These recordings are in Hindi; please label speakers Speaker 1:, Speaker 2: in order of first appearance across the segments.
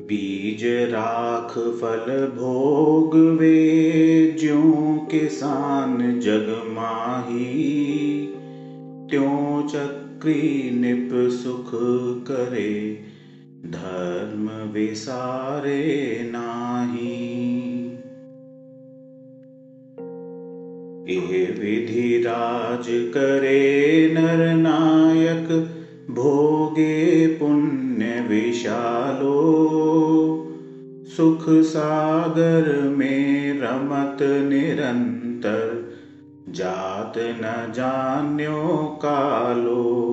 Speaker 1: बीज राख फल भोग वे ज्यों किसान जग माही। त्यों चक्री निप सुख करे, धर्म विसारे नाही। एह विधि राज करे नर नायक, भोगे पुण्य विशालो। सुख सागर में रमत निरंतर, जात न जान्यो कालो।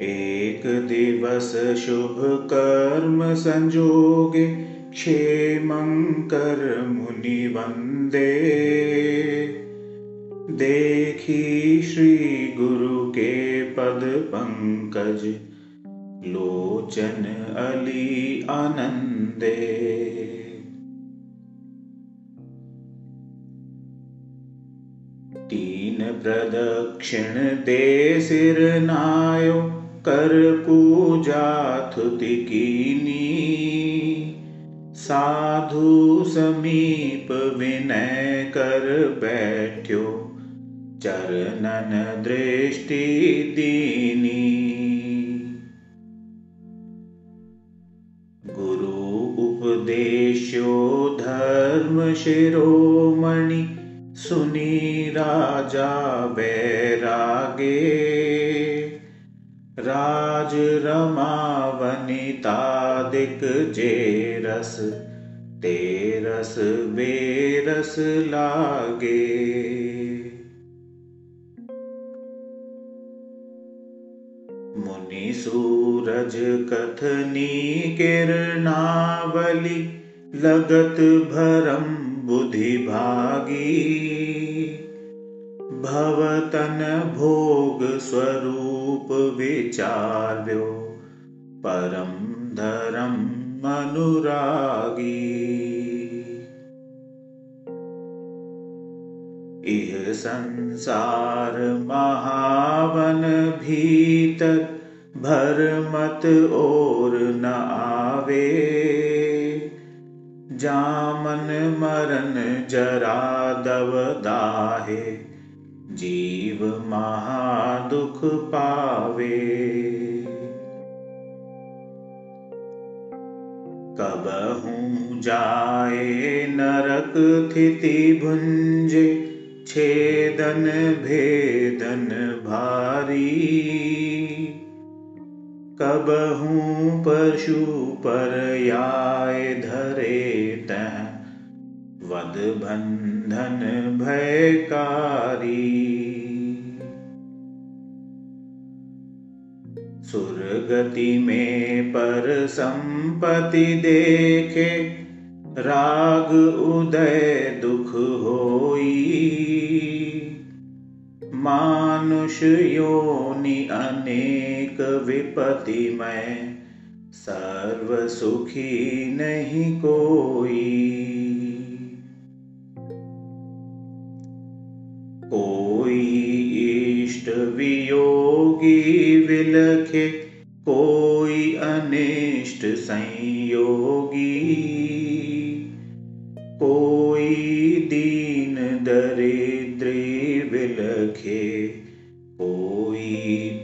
Speaker 1: एक दिवस शुभ कर्म संजोगे, क्षेमंकर मुनि वंदे। देखी श्री गुरु के पद पंकज लोचन अली आनंदे तीन प्रदक्षिण दे सिर नायो कर पूजा थुति कीनी। साधु समीप विनय कर बैठ्यो चरणन दृष्टि दीनी धर्मशिरोमणि शिरोमणि सुनी राजा बेरा गे राज जेरस तेरस बेरस लागे। मुनि सूरज कथनी किरणावली लगत भरं बुद्धिभागी। भवतन भोग स्वरूप विचार्यो परं धरं मनुरागी इह संसार महावन भीतर भरमत ओ मरण जरा दव दाहे जीव महादुख पावे। कब हूँ जाए नरक थिति भुंजे छेदन भेदन भारी। हूँ पशु पर आए धरे तह वद बंधन भयकारी। सुरगति में पर संपत्ति देखे, राग उदय दुख होई। मानुष योनि अनेक विपति में सर्व सुखी नहीं कोई कोई। वियोगी विलखे, कोई अनिष्ट संयोगी। कोई दीन दरिद्री विलखे, कोई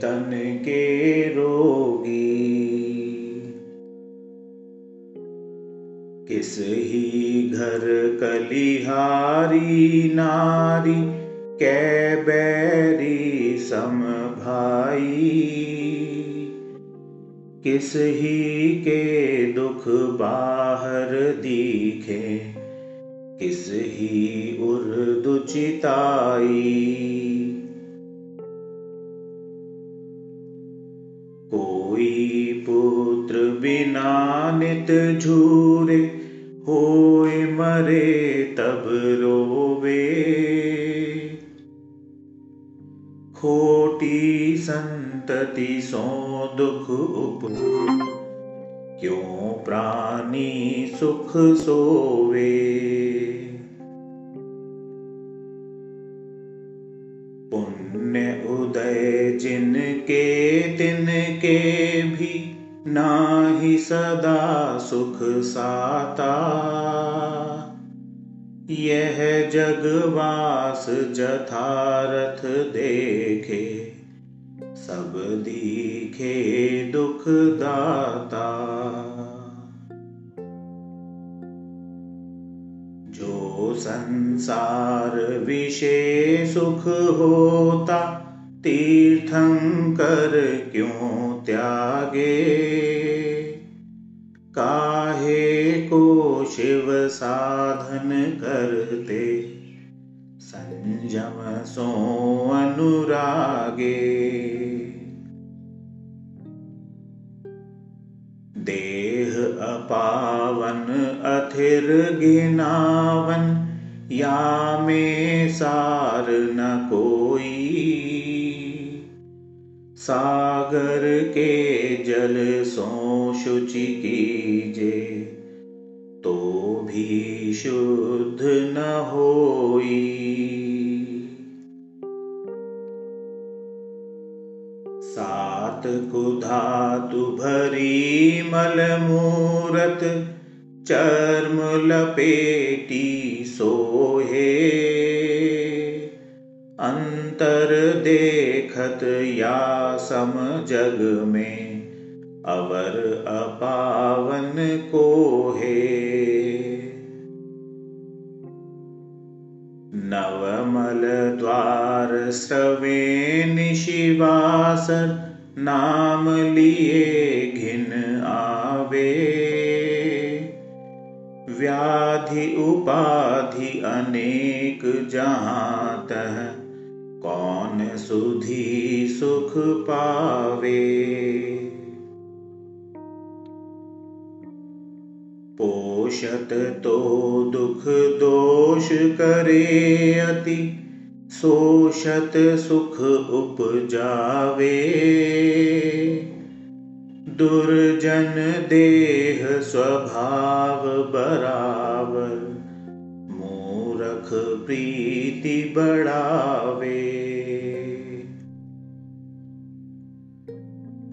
Speaker 1: तन के रोगी। किस ही घर कलिहारी नारी कै बैरी सम भाई। किस ही के दुख बाहर दिखे, किस ही उर्दुचिताई कोई पुत्र बिना नित झूरे, होए मरे तब रोवे संतति सो दुख उप क्यों प्राणी सुख सोवे? पुण्य उदय जिनके, तिनके भी नाही सदा सुख साता। यह जगवास जथारथ देखे। सब दीखे दुख दाता जो संसार विषय सुख होता तीर्थंकर क्यों त्यागे? काहे को शिव साधन करते, संयम सो अनुरागे? देह अपावन अथिर गिनावन या में सार न कोई। सागर के जल सो शुचि कीजे सात कुधातु भरी मल मूरत चर्म लपेटी सोहे। अंतर देखत या सम जग में, अवर अपावन को है नवमल द्वार स्रवे निशिवासर नाम लिए घिन आवे। व्याधि उपाधि अनेक जहाँ कौन सुधी सुख पावे? पोषत तो दुख दोष करे अति। सोषत सुख उपजावे। दुर्जन देह स्वभाव बराबर मूरख प्रीति बढ़ावे।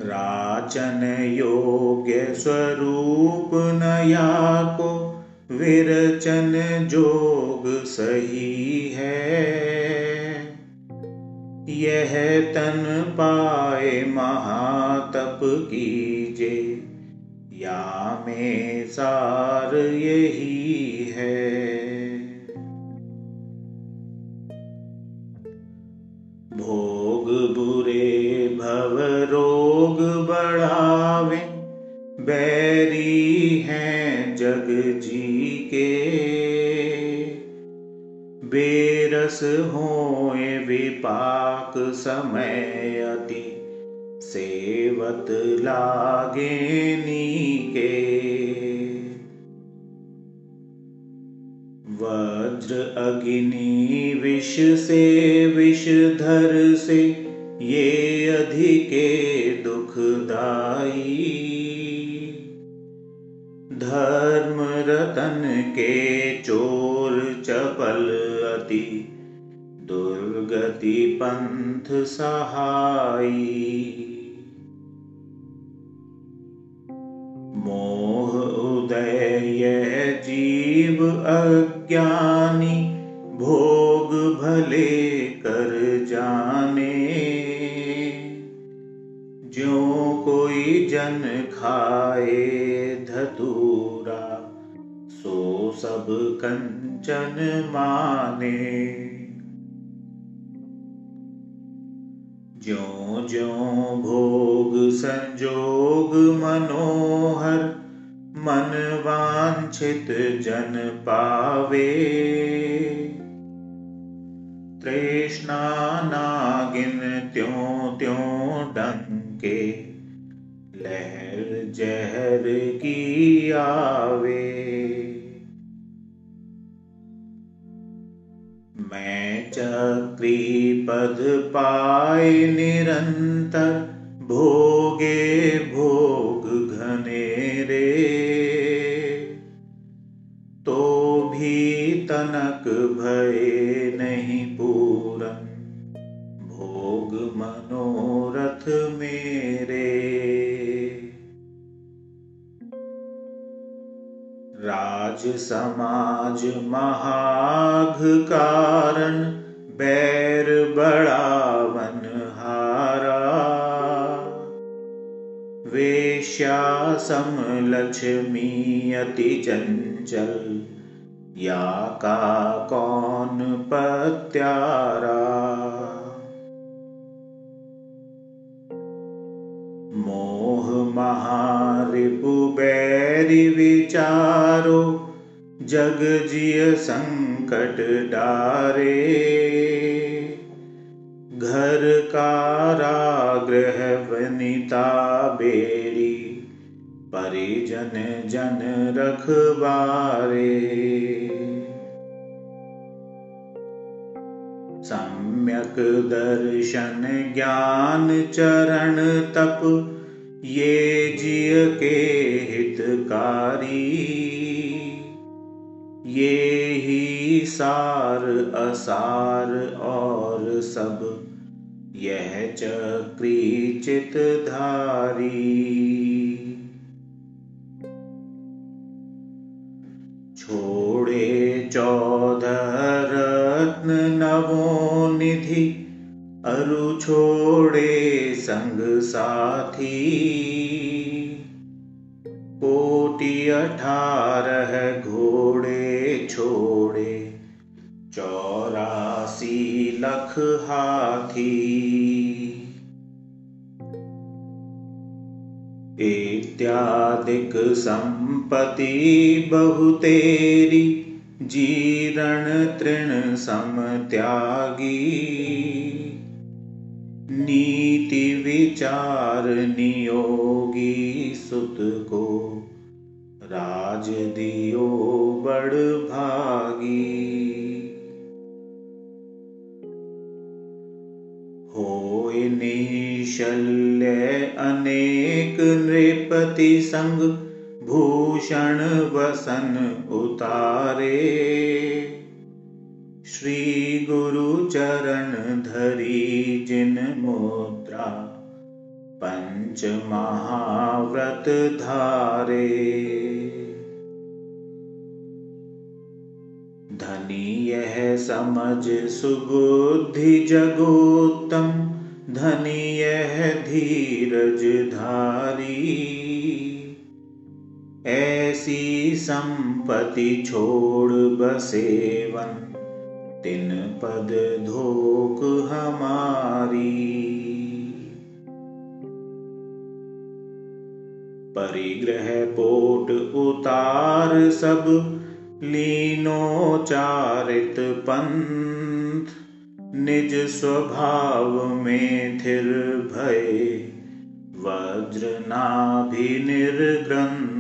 Speaker 1: राचन योग्य स्वरूप नया को, विरचन जोग सही है। यह तन पाए महातप कीजे। या में सार यही है। भोग बुरे भव रोग बढ़ावे, बैरी हैं जग जी के। बेरस होए विपाक समय अति। सेवत लागे नीके। वज्र अग्नि विष से विषधर से ये अधिके दुखदाई धर्म रतन के चोर चपल दुर्गति पंथ सहाई मोह उदय जीव अज्ञानी, भोग भले कर जाने। जो कोई जन खाए धतूरा, सो सब कंचन माने। ज्यो ज्यो भोग संजोग मनोहर मन वांछित जन पावे। तृष्णा नागिन त्यों त्यों डंके लहर जहर की आवे मैं चक्री पद पाए निरंतर भोगे भोग घने रे तो भी तनक भय राज समाज महाघ कारण बैर बड़ावन हारा। वेश्या समलक्ष्मी अति चंचल या का कौन पत्यारा? मोह महारिपु बैरि विचारो, जग जिय संकट डारे। घर कारागृह वनिता बेरी, परिजन जन रखबारे सम्यक दर्शन ज्ञान चरण तप ये जिय के हितकारी, ये ही सार असार और सब, यह चक्री चितधारी। छोड़े चौदह रत्न नवो निधि अरु छोड़े संग साथी। कोटि अठारह घोड़े छोड़े, चौरासी लख हाथी। इत्यादिक संपत्ति बहुतेरी, जीरण तृण सम त्यागी। नीति विचार नियोगी सुत को। राज दियो बड़ भागी। हो निशल्य अनेक नृपति संग भूषण वसन उतारे। श्री गुरु चरण धरी जिन मुद्रा, पंच महाव्रत धारे। धनी यह समझ सुबुद्धि जगोत्तम, धनी यह धीरज धारी। ऐसी संपत्ति छोड़ बसेवन तिन पद धोक हमारी। परिग्रह पोट उतार सब लीनोचारित पंथ। निज स्वभाव में थिर भय, वज्र नाभि निर्ग्रंथ।